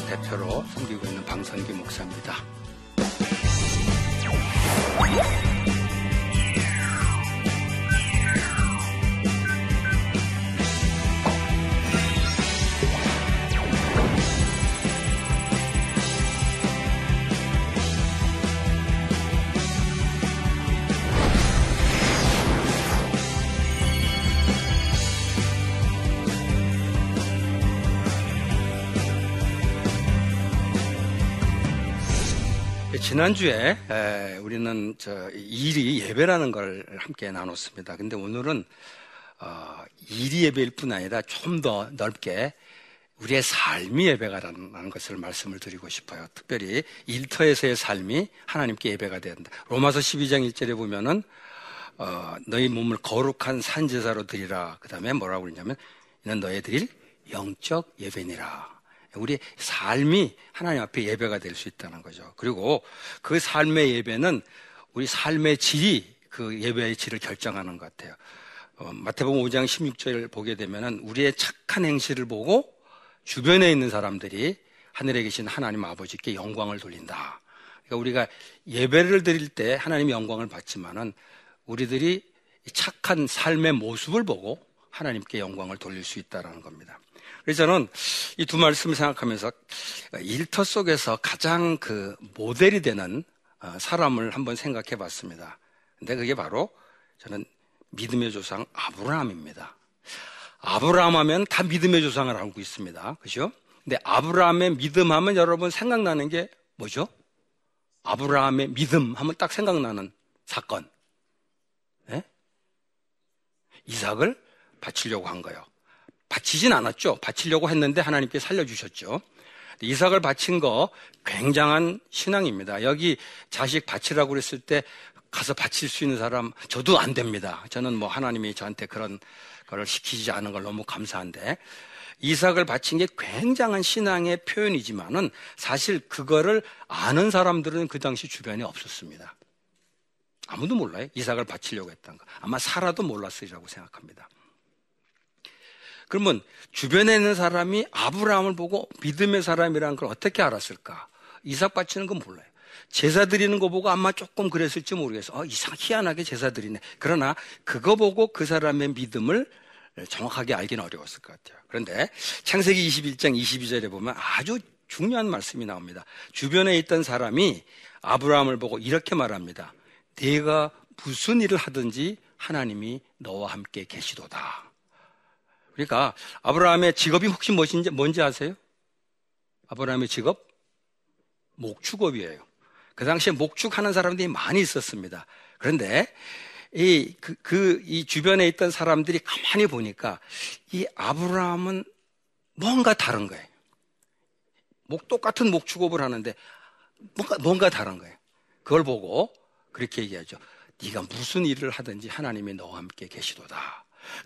대표로 지난주에 우리는 저 일이 예배라는 걸 함께 나눴습니다. 근데 오늘은 어, 일이 예배일 뿐 아니라 좀 더 넓게 우리의 삶이 예배가라는 것을 말씀을 드리고 싶어요. 특별히 일터에서의 삶이 하나님께 예배가 된다. 로마서 12장 1절에 보면은 어, 너희 몸을 거룩한 산제사로 드리라. 그 다음에 뭐라고 그러냐면 이는 너희 드릴 영적 예배니라. 우리 삶이 하나님 앞에 예배가 될 수 있다는 거죠. 그리고 그 삶의 예배는 우리 삶의 질이 그 예배의 질을 결정하는 것 같아요. 어, 마태복음 5장 16절 보게 되면은 우리의 착한 행실을 보고 주변에 있는 사람들이 하늘에 계신 하나님 아버지께 영광을 돌린다. 그러니까 우리가 예배를 드릴 때 하나님 영광을 받지만은 우리들이 착한 삶의 모습을 보고 하나님께 영광을 돌릴 수 있다는 겁니다. 그래서 저는 이 두 말씀을 생각하면서 일터 속에서 가장 그 모델이 되는 어, 사람을 한번 생각해 봤습니다. 근데 그게 바로 저는 믿음의 조상 아브라함입니다. 아브라함 하면 다 믿음의 조상을 알고 있습니다. 그죠? 근데 아브라함의 믿음 하면 여러분 생각나는 게 뭐죠? 아브라함의 믿음 하면 딱 생각나는 사건. 네? 이삭을 바치려고 한 거예요. 바치진 않았죠. 바치려고 했는데 하나님께 살려주셨죠. 이삭을 바친 거 굉장한 신앙입니다. 여기 자식 바치라고 그랬을 때 가서 바칠 수 있는 사람 저도 안 됩니다. 저는 뭐 하나님이 저한테 그런 거를 시키지 않은 걸 너무 감사한데 이삭을 바친 게 굉장한 신앙의 표현이지만은 사실 그거를 아는 사람들은 그 당시 주변에 없었습니다. 아무도 몰라요. 이삭을 바치려고 했던 거. 아마 살아도 몰랐으리라고 생각합니다. 그러면 주변에 있는 사람이 아브라함을 보고 믿음의 사람이라는 걸 어떻게 알았을까? 이삭 바치는 건 몰라요. 제사 드리는 거 보고 아마 조금 그랬을지 모르겠어. 어, 이상 희한하게 제사 드리네. 그러나 그거 보고 그 사람의 믿음을 정확하게 알기는 어려웠을 것 같아요. 그런데 창세기 21장 22절에 보면 아주 중요한 말씀이 나옵니다. 주변에 있던 사람이 아브라함을 보고 이렇게 말합니다. 네가 무슨 일을 하든지 하나님이 너와 함께 계시도다. 그러니까 아브라함의 직업이 혹시 무엇인지 뭔지 아세요? 아브라함의 직업 목축업이에요. 그 당시에 목축하는 사람들이 많이 있었습니다. 그런데 이, 그, 그, 이 주변에 있던 사람들이 가만히 보니까 이 아브라함은 뭔가 다른 거예요. 목, 똑같은 목축업을 하는데 뭔가, 뭔가 다른 거예요. 그걸 보고 그렇게 얘기하죠. 네가 무슨 일을 하든지 하나님이 너와 함께 계시도다.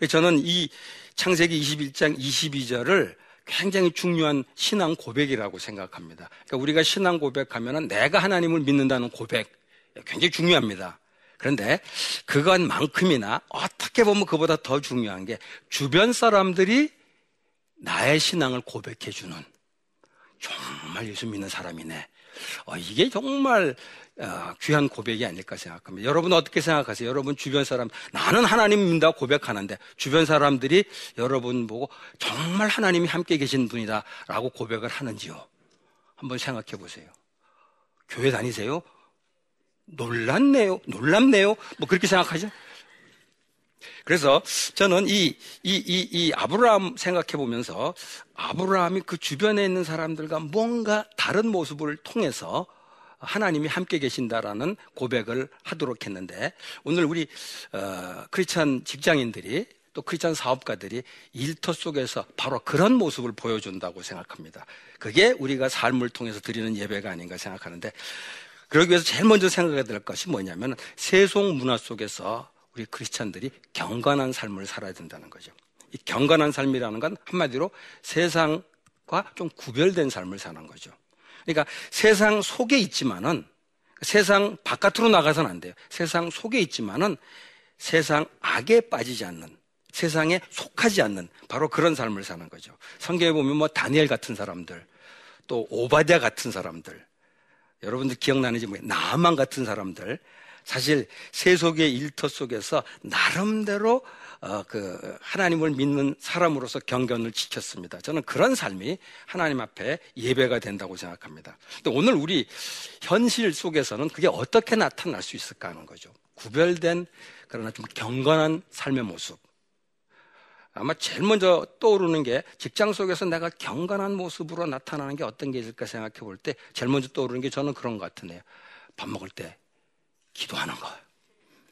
저는 이 창세기 21장 22절을 굉장히 중요한 신앙 고백이라고 생각합니다. 그러니까 우리가 신앙 고백하면 내가 하나님을 믿는다는 고백 굉장히 중요합니다. 그런데 그것만큼이나 어떻게 보면 그보다 더 중요한 게 주변 사람들이 나의 신앙을 고백해 주는 정말 예수 믿는 사람이네. 어, 이게 정말 어, 귀한 고백이 아닐까 생각합니다. 여러분 어떻게 생각하세요? 여러분 주변 사람 나는 하나님 믿는다 고백하는데 주변 사람들이 여러분 보고 정말 하나님이 함께 계신 분이다 라고 고백을 하는지요? 한번 생각해 보세요. 교회 다니세요? 놀랐네요. 놀랍네요. 뭐 그렇게 생각하죠? 그래서 저는 이, 이, 이, 이 아브라함 생각해 보면서 아브라함이 그 주변에 있는 사람들과 뭔가 다른 모습을 통해서 하나님이 함께 계신다라는 고백을 하도록 했는데 오늘 우리 어, 크리스찬 직장인들이 또 크리스찬 사업가들이 일터 속에서 바로 그런 모습을 보여준다고 생각합니다. 그게 우리가 삶을 통해서 드리는 예배가 아닌가 생각하는데 그러기 위해서 제일 먼저 생각해야 될 것이 뭐냐면 세속 문화 속에서 우리 크리스찬들이 경건한 삶을 살아야 된다는 거죠. 이 경건한 삶이라는 건 한마디로 세상과 좀 구별된 삶을 사는 거죠. 그러니까 세상 속에 있지만은 세상 바깥으로 나가서는 안 돼요. 세상 속에 있지만은 세상 악에 빠지지 않는 세상에 속하지 않는 바로 그런 삶을 사는 거죠. 성경에 보면 뭐 다니엘 같은 사람들, 또 오바댜 같은 사람들, 여러분들 기억나는지 뭐 나만 같은 사람들, 사실 세속의 일터 속에서 나름대로 어, 그 하나님을 믿는 사람으로서 경건을 지켰습니다. 저는 그런 삶이 하나님 앞에 예배가 된다고 생각합니다. 근데 오늘 우리 현실 속에서는 그게 어떻게 나타날 수 있을까 하는 거죠. 구별된 그러나 좀 경건한 삶의 모습. 아마 제일 먼저 떠오르는 게 직장 속에서 내가 경건한 모습으로 나타나는 게 어떤 게 있을까 생각해 볼 때 제일 먼저 떠오르는 게 저는 그런 것 같은데요. 밥 먹을 때 기도하는 거.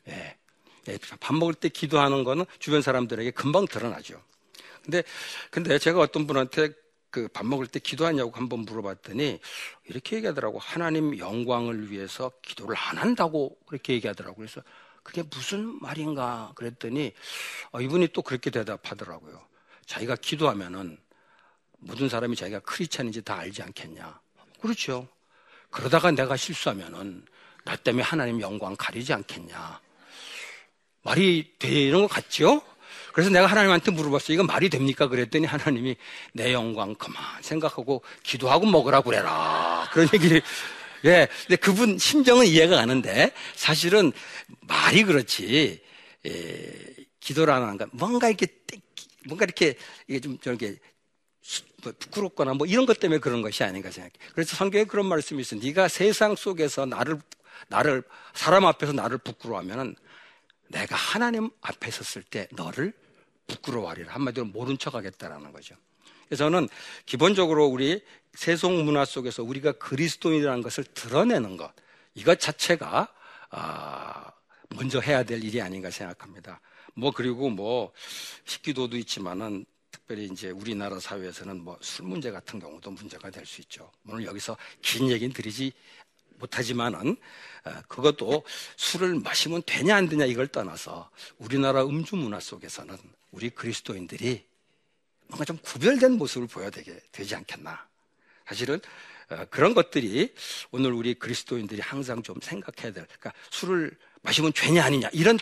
예. 예. 밥 먹을 때 기도하는 거는 주변 사람들에게 금방 드러나죠. 근데, 근데 제가 어떤 분한테 그 밥 먹을 때 기도하냐고 한번 물어봤더니 이렇게 얘기하더라고. 하나님 영광을 위해서 기도를 안 한다고 그렇게 얘기하더라고요. 그래서 그게 무슨 말인가 그랬더니 어, 이분이 또 그렇게 대답하더라고요. 자기가 기도하면은 모든 사람이 자기가 크리스찬인지 다 알지 않겠냐. 그렇죠. 그러다가 내가 실수하면은 나 때문에 하나님 영광 가리지 않겠냐. 말이 되는 것 같죠? 그래서 내가 하나님한테 물어봤어요. 이거 말이 됩니까? 그랬더니 하나님이 내 영광 그만 생각하고 기도하고 먹으라 그래라. 그런 얘기를 예. 근데 그분 심정은 이해가 가는데 사실은 말이 그렇지. 예, 하는 가 뭔가 이렇게 뭔가 이렇게 이게 좀 저렇게 뭐 부끄럽거나 뭐 이런 것 때문에 그런 것이 아닌가 생각해. 그래서 성경에 그런 말씀이 있어. 네가 세상 속에서 나를 나를 사람 앞에서 나를 부끄러워하면은 내가 하나님 앞에 섰을 때 너를 부끄러워하리라. 한마디로 모른 척 하겠다라는 거죠. 그래서 저는 기본적으로 우리 세속 문화 속에서 우리가 그리스도인이라는 것을 드러내는 것, 이것 자체가, 아, 먼저 해야 될 일이 아닌가 생각합니다. 뭐, 그리고 뭐, 식기도도 있지만은, 특별히 이제 우리나라 사회에서는 뭐 술 문제 같은 경우도 문제가 될 수 있죠. 오늘 여기서 긴 얘기는 드리지 못하지만은, 아, 그것도 술을 마시면 되냐 안 되냐 이걸 떠나서 우리나라 음주 문화 속에서는 우리 그리스도인들이 뭔가 좀 구별된 모습을 보여야 되게 되지 않겠나. 사실은 어, 그런 것들이 오늘 우리 그리스도인들이 항상 좀 생각해야 될. 그러니까 술을 마시면 죄냐 아니냐 이런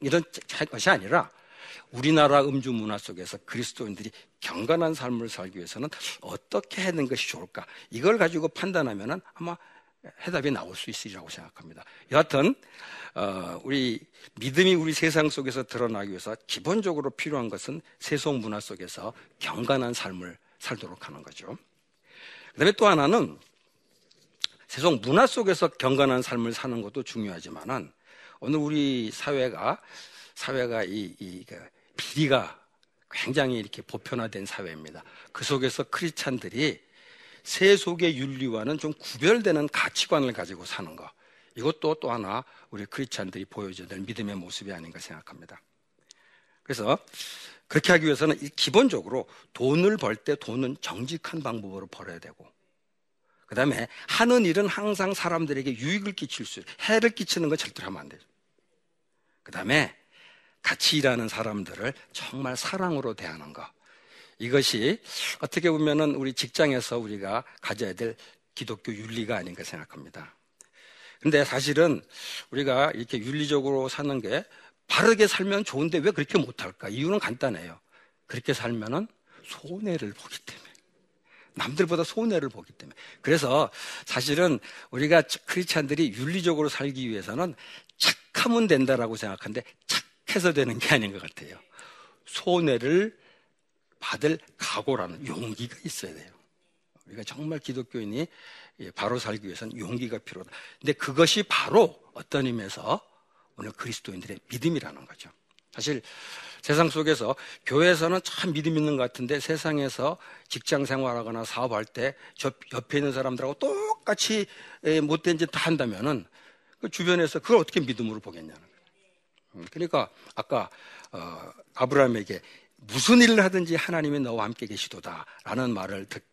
이런 것이 아니라 우리나라 음주 문화 속에서 그리스도인들이 경건한 삶을 살기 위해서는 어떻게 하는 것이 좋을까? 이걸 가지고 판단하면은 아마 해답이 나올 수 있으리라고 생각합니다. 여하튼 어, 우리 믿음이 우리 세상 속에서 드러나기 위해서 기본적으로 필요한 것은 세속 문화 속에서 경건한 삶을 살도록 하는 거죠. 그다음에 또 하나는 세속 문화 속에서 경건한 삶을 사는 것도 중요하지만은 오늘 우리 사회가 사회가 이, 이그 비리가 굉장히 이렇게 보편화된 사회입니다. 그 속에서 크리스찬들이 세속의 윤리와는 좀 구별되는 가치관을 가지고 사는 것. 이것도 또 하나 우리 크리스찬들이 보여줘야 될 믿음의 모습이 아닌가 생각합니다. 그래서 그렇게 하기 위해서는 기본적으로 돈을 벌 때 돈은 정직한 방법으로 벌어야 되고, 그 다음에 하는 일은 항상 사람들에게 유익을 끼칠 수, 해를 끼치는 건 절대로 하면 안 되죠. 그 다음에 같이 일하는 사람들을 정말 사랑으로 대하는 것. 이것이 어떻게 보면은 우리 직장에서 우리가 가져야 될 기독교 윤리가 아닌가 생각합니다. 근데 사실은 우리가 이렇게 윤리적으로 사는 게 바르게 살면 좋은데 왜 그렇게 못할까? 이유는 간단해요. 그렇게 살면은 손해를 보기 때문에. 남들보다 손해를 보기 때문에. 그래서 사실은 우리가 크리스찬들이 윤리적으로 살기 위해서는 착하면 된다라고 생각하는데 착해서 되는 게 아닌 것 같아요. 손해를 받을 각오라는 용기가 있어야 돼요. 우리가 정말 기독교인이 바로 살기 위해서는 용기가 필요하다. 근데 그것이 바로 어떤 의미에서 오늘 그리스도인들의 믿음이라는 거죠. 사실 세상 속에서 교회에서는 참 믿음 있는 것 같은데 세상에서 직장 생활하거나 사업할 때저 옆에 있는 사람들하고 똑같이 못된 짓 다 한다면은 그 주변에서 그걸 어떻게 믿음으로 보겠냐는 거예요. 음, 그러니까 아까 어, 아브라함에게 무슨 일을 하든지 하나님이 너와 함께 계시도다라는 말을 듣,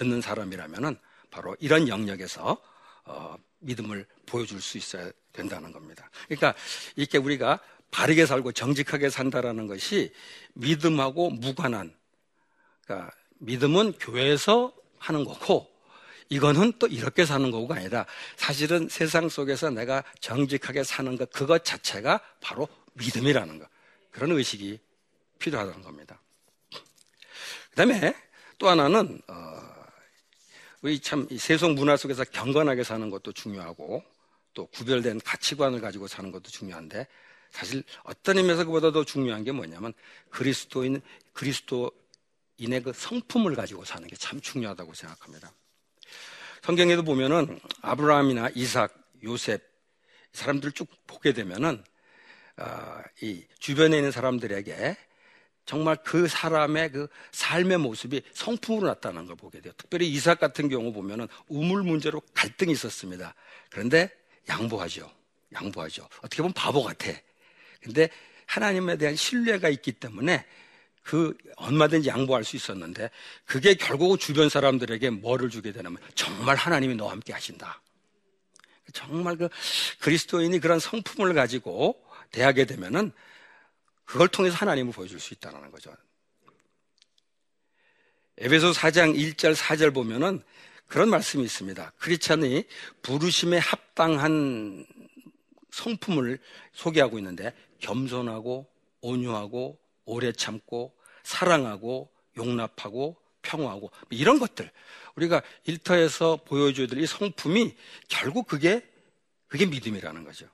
는 사람이라면은 바로 이런 영역에서 어, 믿음을 보여줄 수 있어야 된다는 겁니다. 그러니까 이렇게 우리가 바르게 살고 정직하게 산다라는 것이 믿음하고 무관한 그러니까 믿음은 교회에서 하는 거고 이거는 또 이렇게 사는 거가 아니라 사실은 세상 속에서 내가 정직하게 사는 것 그것 자체가 바로 믿음이라는 것 그런 의식이 필요하다는 겁니다. 그 다음에 또 하나는, 어, 우리 참 세속 문화 속에서 경건하게 사는 것도 중요하고 또 구별된 가치관을 가지고 사는 것도 중요한데 사실 어떤 의미에서 그보다 더 중요한 게 뭐냐면 그리스도인, 그리스도인의 그 성품을 가지고 사는 게 참 중요하다고 생각합니다. 성경에도 보면은 아브라함이나 이삭, 요셉 사람들 쭉 보게 되면은 어, 이 주변에 있는 사람들에게 정말 그 사람의 그 삶의 모습이 성품으로 나타나는 걸 보게 돼요. 특별히 이삭 같은 경우 보면은 우물 문제로 갈등이 있었습니다. 그런데 양보하죠. 양보하죠. 어떻게 보면 바보 같아. 근데 하나님에 대한 신뢰가 있기 때문에 그 얼마든지 양보할 수 있었는데 그게 결국 주변 사람들에게 뭐를 주게 되냐면 정말 하나님이 너와 함께 하신다. 정말 그 그리스도인이 그런 성품을 가지고 대하게 되면은 그걸 통해서 하나님을 보여줄 수 있다는 거죠. 에베소 4장 1절 4절 보면은 그런 말씀이 있습니다. 크리스찬이 부르심에 합당한 성품을 소개하고 있는데 겸손하고 온유하고 오래 참고 사랑하고 용납하고 평화하고 이런 것들 우리가 일터에서 보여줘야 될 이 성품이 결국 그게 그게 믿음이라는 거죠.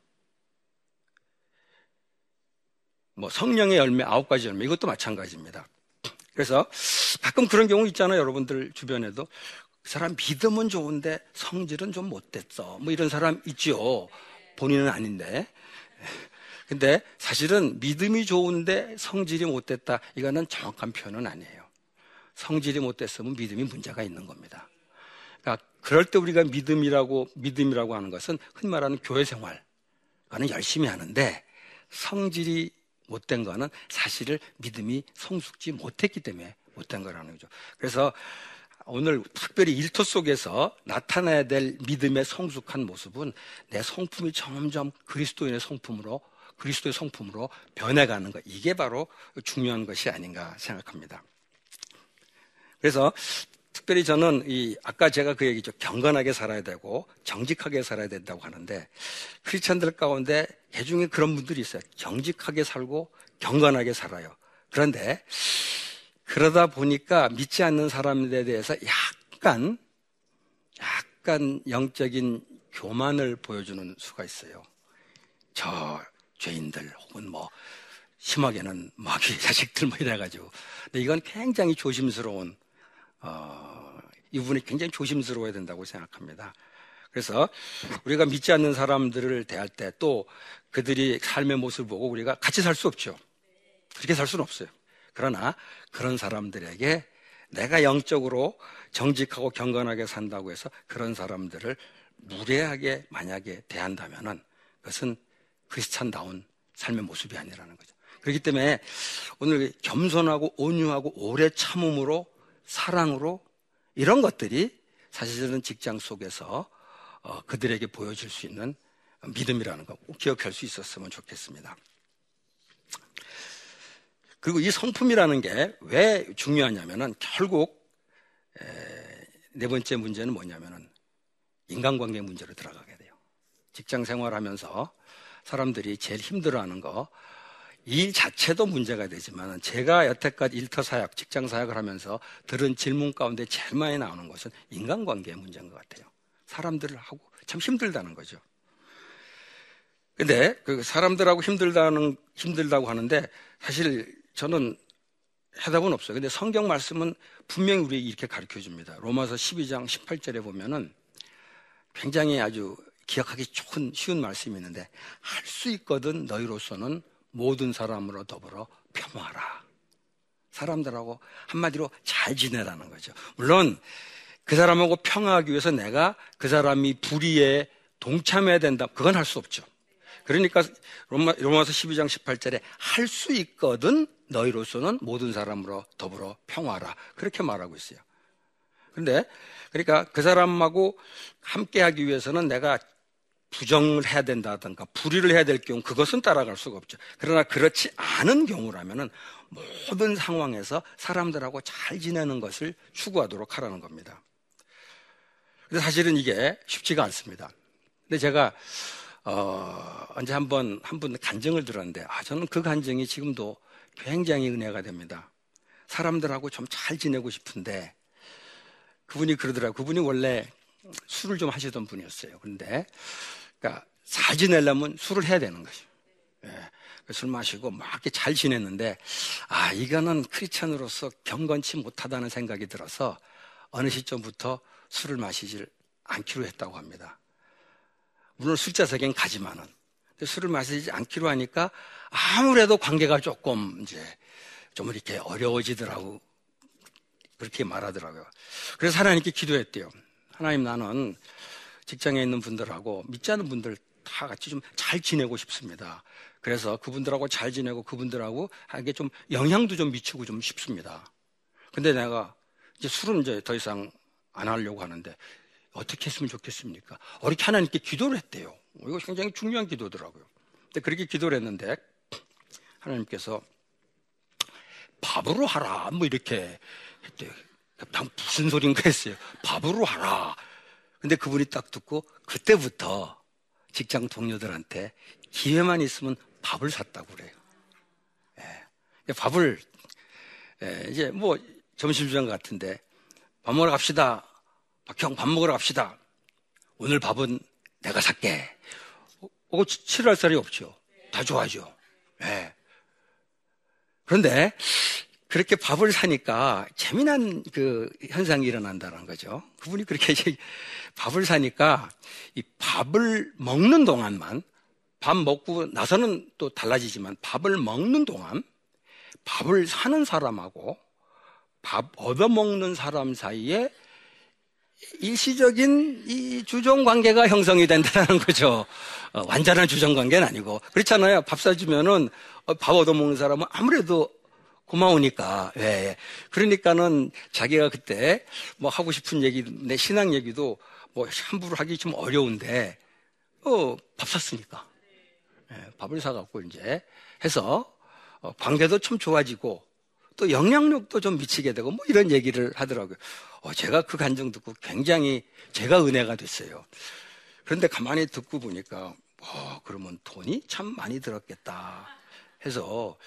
뭐 성령의 열매 아홉 가지 열매 이것도 마찬가지입니다. 그래서 가끔 그런 경우 있잖아요. 여러분들 주변에도 그 사람 믿음은 좋은데 성질은 좀 못됐어. 뭐 이런 사람 있죠. 본인은 아닌데. 근데 사실은 믿음이 좋은데 성질이 못됐다. 이거는 정확한 표현은 아니에요. 성질이 못됐으면 믿음이 문제가 있는 겁니다. 그러니까 그럴 때 우리가 믿음이라고 믿음이라고 하는 것은 흔히 말하는 교회 생활과는 열심히 하는데 성질이 못된 거는 사실을 믿음이 성숙지 못했기 때문에 못된 거라는 거죠. 그래서 오늘 특별히 일터 속에서 나타나야 될 믿음의 성숙한 모습은 내 성품이 점점 그리스도인의 성품으로 그리스도의 성품으로 변해가는 것 이게 바로 중요한 것이 아닌가 생각합니다. 그래서 특별히 저는 이 아까 제가 그 얘기죠 경건하게 살아야 되고 정직하게 살아야 된다고 하는데 크리스천들 가운데 개중에 그런 분들이 있어요. 정직하게 살고 경건하게 살아요. 그런데 그러다 보니까 믿지 않는 사람들에 대해서 약간 약간 영적인 교만을 보여주는 수가 있어요. 저 죄인들 혹은 뭐 심하게는 마귀 자식들 뭐 이래가지고. 근데 이건 굉장히 조심스러운 어, 이 부분이 굉장히 조심스러워야 된다고 생각합니다. 그래서 우리가 믿지 않는 사람들을 대할 때 또 그들이 삶의 모습을 보고 우리가 같이 살 수 없죠. 그렇게 살 수는 없어요. 그러나 그런 사람들에게 내가 영적으로 정직하고 경건하게 산다고 해서 그런 사람들을 무례하게 만약에 대한다면은 그것은 크리스찬다운 삶의 모습이 아니라는 거죠. 그렇기 때문에 오늘 겸손하고 온유하고 오래 참음으로 사랑으로 이런 것들이 사실은 직장 속에서 어, 그들에게 보여줄 수 있는 믿음이라는 거 꼭 기억할 수 있었으면 좋겠습니다. 그리고 이 성품이라는 게 왜 중요하냐면은 결국 네 번째 문제는 뭐냐면은 인간관계 문제로 들어가게 돼요. 직장 생활하면서 사람들이 제일 힘들어하는 거 일 자체도 문제가 되지만 제가 여태까지 일터 사역, 직장 사역을 하면서 들은 질문 가운데 제일 많이 나오는 것은 인간관계의 문제인 것 같아요. 사람들하고 참 힘들다는 거죠. 근데 그 사람들하고 힘들다는 힘들다고 하는데 사실 저는 해답은 없어요. 근데 성경 말씀은 분명히 우리에게 이렇게 가르쳐 줍니다. 로마서 12장 18절에 보면은 굉장히 아주 기억하기 좋은 쉬운 말씀이 있는데 할 수 있거든 너희로서는 모든 사람으로 더불어 평화라. 사람들하고 한마디로 잘 지내라는 거죠. 물론 그 사람하고 평화하기 위해서 내가 그 사람이 불의에 동참해야 된다. 그건 할 수 없죠. 그러니까 로마, 로마서 12장 18절에 할 수 있거든 너희로서는 모든 사람으로 더불어 평화라. 그렇게 말하고 있어요. 그런데 그러니까 그 사람하고 함께 하기 위해서는 내가 부정을 해야 된다든가 불의를 해야 될 경우 그것은 따라갈 수가 없죠. 그러나 그렇지 않은 경우라면은 모든 상황에서 사람들하고 잘 지내는 것을 추구하도록 하라는 겁니다. 근데 사실은 이게 쉽지가 않습니다. 근데 제가 어, 언제 한번 한 분 간증을 들었는데 아 저는 그 간증이 지금도 굉장히 은혜가 됩니다. 사람들하고 좀 잘 지내고 싶은데 그분이 그러더라고요. 그분이 원래 술을 좀 하시던 분이었어요. 그런데 그러니까 잘 지내려면 술을 해야 되는 거죠. 예. 술 마시고 막 이렇게 잘 지냈는데 아 이거는 크리스천으로서 경건치 못하다는 생각이 들어서 어느 시점부터 술을 마시질 않기로 했다고 합니다. 물론 술자석엔 가지만은 술을 마시지 않기로 하니까 아무래도 관계가 조금 이제 좀 이렇게 어려워지더라고 그렇게 말하더라고요. 그래서 하나님께 기도했대요. 하나님 나는 직장에 있는 분들하고 믿지 않는 분들 다 같이 좀 잘 지내고 싶습니다. 그래서 그분들하고 잘 지내고 그분들하고 하게 좀 영향도 좀 미치고 좀 싶습니다. 근데 내가 이제 술은 이제 더 이상 안 하려고 하는데 어떻게 했으면 좋겠습니까? 어렵게 하나님께 기도를 했대요. 이거 굉장히 중요한 기도더라고요. 근데 그렇게 기도를 했는데 하나님께서 밥으로 하라 뭐 이렇게 했대요. 무슨 소린가 했어요. 밥으로 하라. 근데 그분이 딱 듣고 그때부터 직장 동료들한테 기회만 있으면 밥을 샀다고 그래요. 예. 밥을 예, 이제 뭐 점심시간 같은데 밥 먹으러 갑시다. 박형 밥 먹으러 갑시다. 오늘 밥은 내가 살게. 어, 치료할 사람이 없죠. 다 좋아하죠. 예. 그런데 그렇게 밥을 사니까 재미난 그 현상이 일어난다는 거죠. 그분이 그렇게 밥을 사니까 이 밥을 먹는 동안만 밥 먹고 나서는 또 달라지지만 밥을 먹는 동안 밥을 사는 사람하고 밥 얻어먹는 사람 사이에 일시적인 이 주종 관계가 형성이 된다는 거죠. 어, 완전한 주종 관계는 아니고 그렇잖아요. 밥 사주면은 어, 밥 얻어먹는 사람은 아무래도 고마우니까. 예, 예. 그러니까는 자기가 그때 뭐 하고 싶은 얘기, 내 신앙 얘기도 뭐 함부로 하기 좀 어려운데, 어, 밥 샀으니까. 예, 밥을 사갖고 이제 해서 어, 관계도 좀 좋아지고 또 영향력도 좀 미치게 되고 뭐 이런 얘기를 하더라고요. 어, 제가 그 간증 듣고 굉장히 제가 은혜가 됐어요. 그런데 가만히 듣고 보니까, 어, 그러면 돈이 참 많이 들었겠다 해서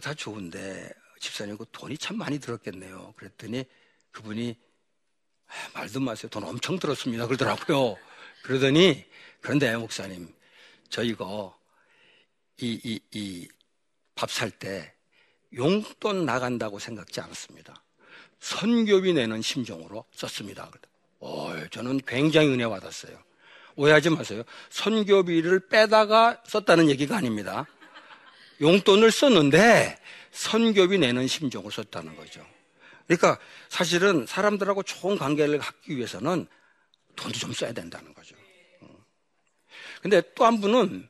다 좋은데 집사님 그 돈이 참 많이 들었겠네요. 그랬더니 그분이 아, 말도 마세요. 돈 엄청 들었습니다. 그러더라고요. 그러더니 그런데 목사님 저 이거 이 이 이 밥 살 때 용돈 나간다고 생각지 않았습니다. 선교비 내는 심정으로 썼습니다. 어, 저는 굉장히 은혜 받았어요. 오해하지 마세요. 선교비를 빼다가 썼다는 얘기가 아닙니다. 용돈을 썼는데 선교비 내는 심정을 썼다는 거죠. 그러니까 사실은 사람들하고 좋은 관계를 갖기 위해서는 돈도 좀 써야 된다는 거죠. 음. 근데 또 한 분은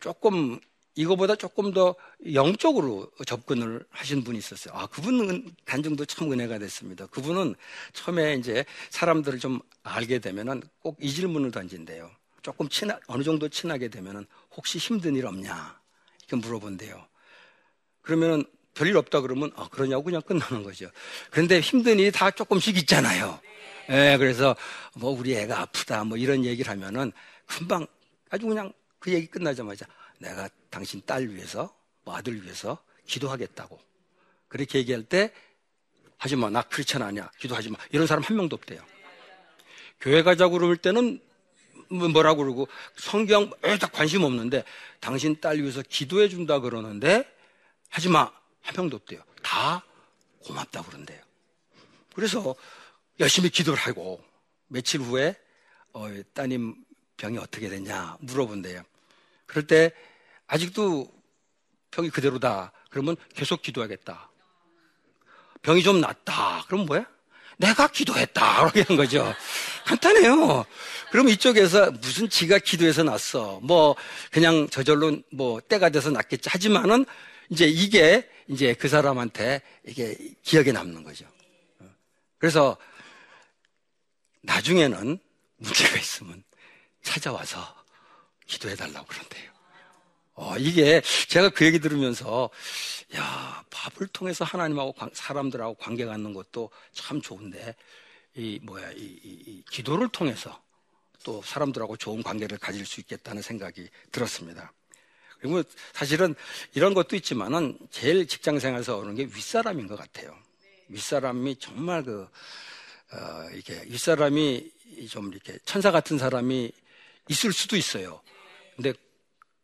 조금 이거보다 조금 더 영적으로 접근을 하신 분이 있었어요. 아, 그분은 간증도 참 은혜가 됐습니다. 그분은 처음에 이제 사람들을 좀 알게 되면은 꼭 이 질문을 던진대요. 조금 친하, 어느 정도 친하게 되면은 혹시 힘든 일 없냐? 이렇게 물어본대요. 그러면은 별일 없다 그러면 아 그러냐고 그냥 끝나는 거죠. 그런데 힘든 일이 다 조금씩 있잖아요. 예, 그래서 뭐 우리 애가 아프다 뭐 이런 얘기를 하면은 금방 아주 그냥 그 얘기 끝나자마자 내가 당신 딸 위해서 뭐 아들 위해서 기도하겠다고 그렇게 얘기할 때 하지 마. 나 크리스천 아니야. 기도하지 마. 이런 사람 한 명도 없대요. 교회 가자고 그럴 때는 뭐 뭐라고 그러고 성경 에다 관심 없는데 당신 딸 위해서 기도해 준다 그러는데 하지 마. 한 명도 없대요. 다 고맙다 그런대요. 그래서 열심히 기도를 하고 며칠 후에 어, 따님 병이 어떻게 됐냐 물어본대요. 그럴 때 아직도 병이 그대로다. 그러면 계속 기도하겠다. 병이 좀 낫다. 그럼 뭐야? 내가 기도했다. 그렇게 하는 거죠. 간단해요. 그럼 이쪽에서 무슨 지가 기도해서 났어. 뭐, 그냥 저절로 뭐 때가 돼서 났겠지. 하지만은 이제 이게 이제 그 사람한테 이게 기억에 남는 거죠. 그래서 나중에는 문제가 있으면 찾아와서 기도해 달라고 그런대요. 어, 이게 제가 그 얘기 들으면서 야 밥을 통해서 하나님하고 사람들하고 관계 갖는 것도 참 좋은데 이 뭐야 이, 이, 이 기도를 통해서 또 사람들하고 좋은 관계를 가질 수 있겠다는 생각이 들었습니다. 그리고 사실은 이런 것도 있지만은 제일 직장 생활에서 오는 게 윗사람인 것 같아요. 윗사람이 정말 그, 어, 이렇게 윗사람이 좀 이렇게 천사 같은 사람이 있을 수도 있어요. 근데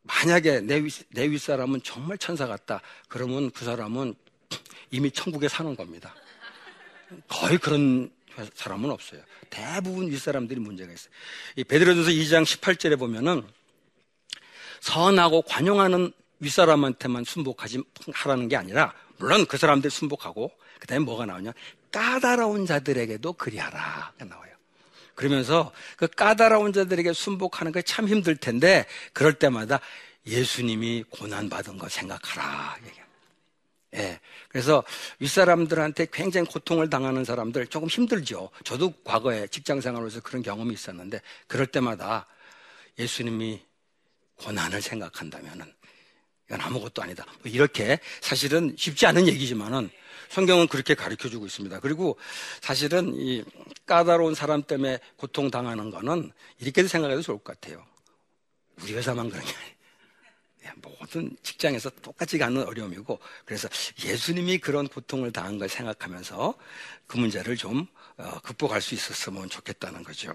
만약에 내, 윗사람은 정말 천사 같다. 그러면 그 사람은 이미 천국에 사는 겁니다. 거의 그런 사람은 없어요. 대부분 윗사람들이 문제가 있어요. 이 베드로전서 2장 18절에 보면은 선하고 관용하는 윗사람한테만 순복하지 하라는 게 아니라 물론 그 사람들 순복하고 그다음에 뭐가 나오냐 까다로운 자들에게도 그리하라 나와요. 그러면서 그 까다로운 자들에게 순복하는 게 참 힘들 텐데 그럴 때마다 예수님이 고난 받은 거 생각하라. 예. 그래서 윗사람들한테 굉장히 고통을 당하는 사람들 조금 힘들죠. 저도 과거에 직장 생활에서 그런 경험이 있었는데 그럴 때마다 예수님이 고난을 생각한다면은 이건 아무것도 아니다. 뭐 이렇게 사실은 쉽지 않은 얘기지만은 성경은 그렇게 가르쳐 주고 있습니다. 그리고 사실은 이 까다로운 사람 때문에 고통 당하는 거는 이렇게도 생각해도 좋을 것 같아요. 우리 회사만 그런 게 아니에요. 모든 직장에서 똑같이 가는 어려움이고 그래서 예수님이 그런 고통을 당한 걸 생각하면서 그 문제를 좀 어, 극복할 수 있었으면 좋겠다는 거죠.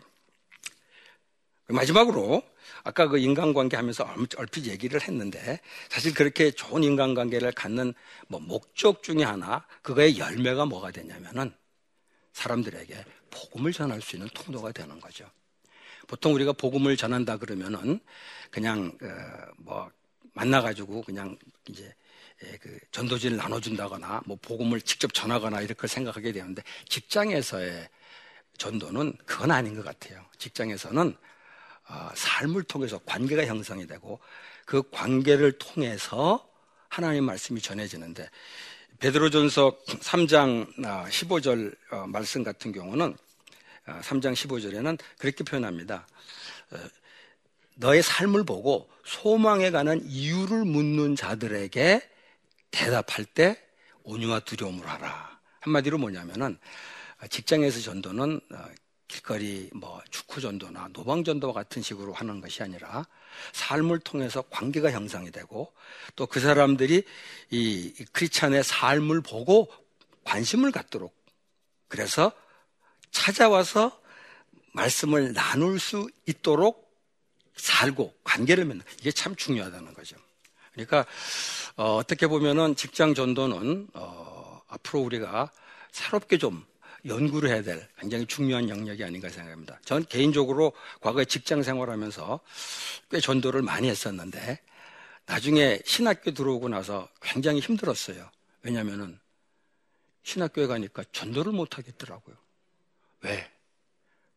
마지막으로 아까 그 인간관계 하면서 얼핏 얘기를 했는데 사실 그렇게 좋은 인간관계를 갖는 뭐 목적 중에 하나 그거의 열매가 뭐가 되냐면은 사람들에게 복음을 전할 수 있는 통로가 되는 거죠. 보통 우리가 복음을 전한다 그러면은 그냥 어 뭐 만나가지고 그냥 이제 그 전도지를 나눠준다거나 뭐 복음을 직접 전하거나 이렇게 생각하게 되는데 직장에서의 전도는 그건 아닌 것 같아요. 직장에서는 어, 삶을 통해서 관계가 형성이 되고 그 관계를 통해서 하나님 말씀이 전해지는데 베드로전서 3장 15절 아, 어, 말씀 같은 경우는 3장 아, 15절에는 그렇게 표현합니다. 어, 너의 삶을 보고 소망에 관한 이유를 묻는 자들에게 대답할 때 온유와 두려움을 하라. 한마디로 뭐냐면은 직장에서 전도는 길거리 뭐 축구 전도나 노방 전도 같은 식으로 하는 것이 아니라 삶을 통해서 관계가 형성이 되고 또 그 사람들이 이 크리스찬의 삶을 보고 관심을 갖도록 그래서 찾아와서 말씀을 나눌 수 있도록 살고 관계를 맺는 이게 참 중요하다는 거죠. 그러니까 어, 떻게 보면은 직장 전도는 어, 앞으로 우리가 새롭게 좀 연구를 해야 될 굉장히 중요한 영역이 아닌가 생각합니다. 전 개인적으로 과거에 직장 생활하면서 꽤 전도를 많이 했었는데 나중에 신학교 들어오고 나서 굉장히 힘들었어요. 왜냐면은 신학교에 가니까 전도를 못 하겠더라고요. 왜?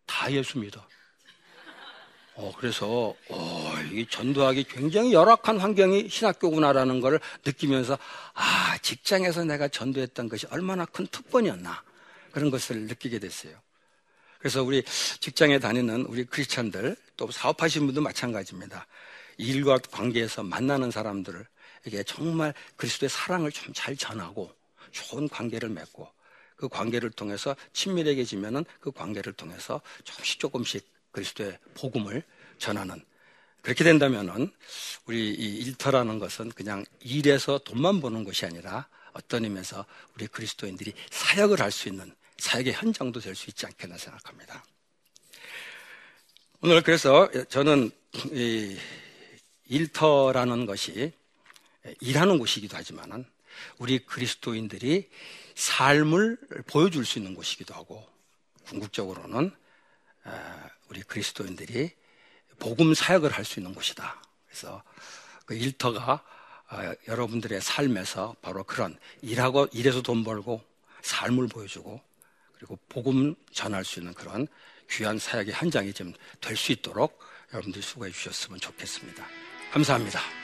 다 예수 믿어. 어, 그래서, 어, 이 전도하기 굉장히 열악한 환경이 신학교구나라는 걸 느끼면서, 아, 직장에서 내가 전도했던 것이 얼마나 큰 특권이었나. 그런 것을 느끼게 됐어요. 그래서 우리 직장에 다니는 우리 크리스찬들 또 사업하시는 분도 마찬가지입니다. 일과 관계에서 만나는 사람들에게 정말 그리스도의 사랑을 좀 잘 전하고 좋은 관계를 맺고 그 관계를 통해서 친밀해지면은 그 관계를 통해서 조금씩 조금씩 그리스도의 복음을 전하는 그렇게 된다면은 우리 이 일터라는 것은 그냥 일에서 돈만 버는 것이 아니라 어떤 의미에서 우리 그리스도인들이 사역을 할 수 있는 사역의 현장도 될 수 있지 않겠나 생각합니다. 오늘 그래서 저는 이 일터라는 것이 일하는 곳이기도 하지만은 우리 그리스도인들이 삶을 보여줄 수 있는 곳이기도 하고 궁극적으로는 우리 그리스도인들이 복음 사역을 할 수 있는 곳이다. 그래서 그 일터가 여러분들의 삶에서 바로 그런 일하고 일해서 돈 벌고 삶을 보여주고 그리고 복음 전할 수 있는 그런 귀한 사역의 현장이 좀 될 수 있도록 여러분들이 수고해 주셨으면 좋겠습니다. 감사합니다.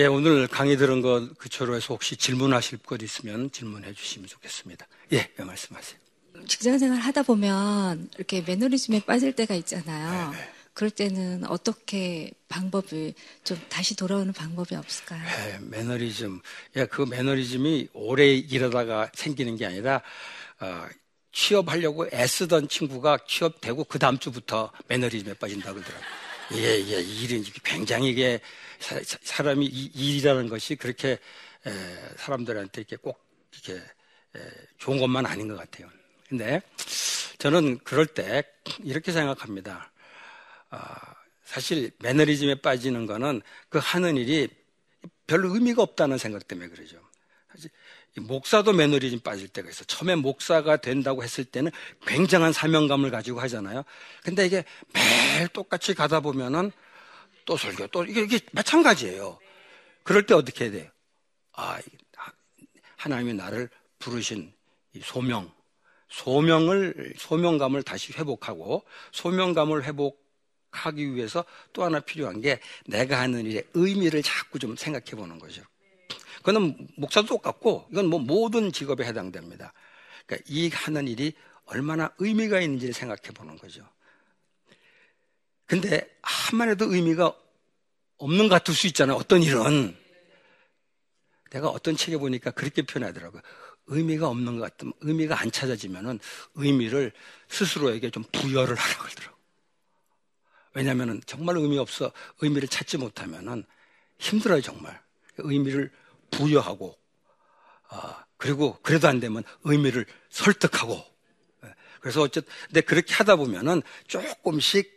예, 오늘 강의 들은 것 그처로 해서 혹시 질문하실 것 있으면 질문해 주시면 좋겠습니다. 예, 예 말씀하세요. 직장 생활 하다 보면 이렇게 매너리즘에 빠질 때가 있잖아요. 네, 네. 그럴 때는 어떻게 방법을 좀 다시 돌아오는 방법이 없을까요? 네, 매너리즘. 야, 그 매너리즘이 오래 일하다가 생기는 게 아니라 어, 취업하려고 애쓰던 친구가 취업되고 그 다음 주부터 매너리즘에 빠진다 그러더라고요. 예, 예, 일은 굉장히 이게 사, 람이 일이라는 것이 그렇게 에, 사람들한테 이렇게 꼭 이렇게 에, 좋은 것만 아닌 것 같아요. 근데 저는 그럴 때 이렇게 생각합니다. 아, 사실 매너리즘에 빠지는 거는 그 하는 일이 별로 의미가 없다는 생각 때문에 그러죠. 목사도 매너리즘 빠질 때가 있어. 처음에 목사가 된다고 했을 때는 굉장한 사명감을 가지고 하잖아요. 근데 이게 매일 똑같이 가다 보면은 또 설교, 또 이게, 이게 마찬가지예요. 그럴 때 어떻게 해야 돼요? 아, 하나님이 나를 부르신 이 소명, 소명을, 소명감을 다시 회복하고 소명감을 회복하기 위해서 또 하나 필요한 게 내가 하는 일의 의미를 자꾸 좀 생각해 보는 거죠. 그거는 목사도 똑같고 이건 뭐 모든 직업에 해당됩니다. 그러니까 이 하는 일이 얼마나 의미가 있는지를 생각해 보는 거죠. 근데 한만 해도 의미가 없는 것 같을 수 있잖아요. 어떤 일은. 내가 어떤 책에 보니까 그렇게 표현하더라고요. 의미가 없는 것 같으면, 의미가 안 찾아지면은 의미를 스스로에게 좀 부여를 하라고 그러더라고요. 왜냐면은 정말 의미 없어 의미를 찾지 못하면은 힘들어요, 정말. 의미를 부여하고, 아, 그리고 그래도 안 되면 의미를 설득하고. 예. 그래서 어쨌든, 근데 그렇게 하다 보면은 조금씩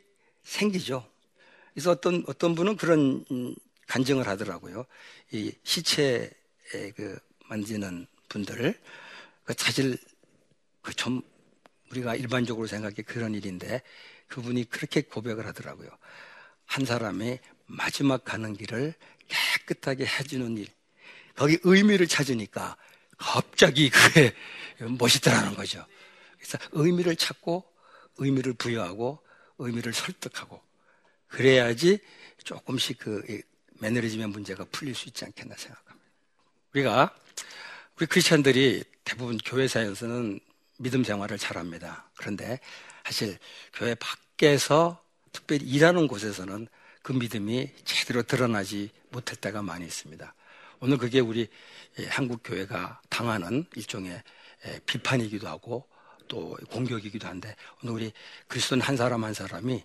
생기죠. 그래서 어떤, 어떤 분은 그런 음, 간증을 하더라고요. 이 시체에 그 만지는 분들, 그 사실 그 좀 우리가 일반적으로 생각해 그런 일인데 그분이 그렇게 고백을 하더라고요. 한 사람의 마지막 가는 길을 깨끗하게 해주는 일. 거기 의미를 찾으니까 갑자기 그게 멋있더라는 거죠. 그래서 의미를 찾고 의미를 부여하고 의미를 설득하고 그래야지 조금씩 그 매너리즘의 문제가 풀릴 수 있지 않겠나 생각합니다. 우리가 우리 크리스천들이 대부분 교회사에서는 믿음 생활을 잘합니다. 그런데 사실 교회 밖에서 특별히 일하는 곳에서는 그 믿음이 제대로 드러나지 못할 때가 많이 있습니다. 오늘 그게 우리 한국 교회가 당하는 일종의 비판이기도 하고 또 공격이기도 한데 오늘 우리 그리스도인 한 사람 한 사람이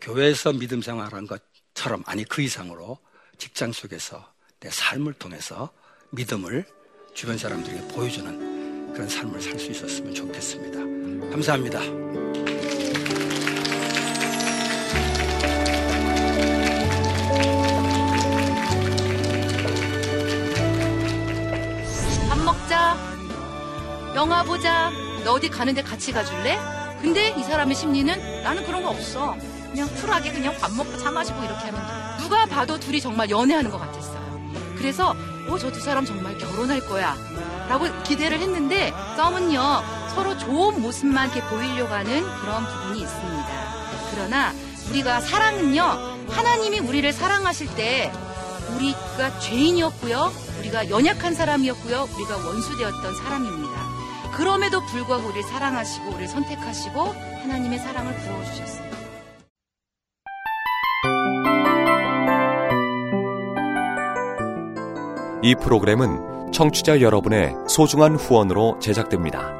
교회에서 믿음 생활한 것처럼 아니 그 이상으로 직장 속에서 내 삶을 통해서 믿음을 주변 사람들에게 보여주는 그런 삶을 살 수 있었으면 좋겠습니다. 감사합니다. 영화 보자. 너 어디 가는데 같이 가줄래? 근데 이 사람의 심리는 나는 그런 거 없어. 그냥 쿨하게 그냥 밥 먹고 차 마시고 이렇게 하면 돼. 누가 봐도 둘이 정말 연애하는 것 같았어요. 그래서 어, 저 두 사람 정말 결혼할 거야. 라고 기대를 했는데 썸은요, 서로 좋은 모습만 이렇게 보이려고 하는 그런 부분이 있습니다. 그러나 우리가 사랑은요, 하나님이 우리를 사랑하실 때 우리가 죄인이었고요, 우리가 연약한 사람이었고요, 우리가 원수되었던 사람입니다. 그럼에도 불구하고 우리를 사랑하시고 우리를 선택하시고 하나님의 사랑을 부어 주셨습니다. 이 프로그램은 청취자 여러분의 소중한 후원으로 제작됩니다.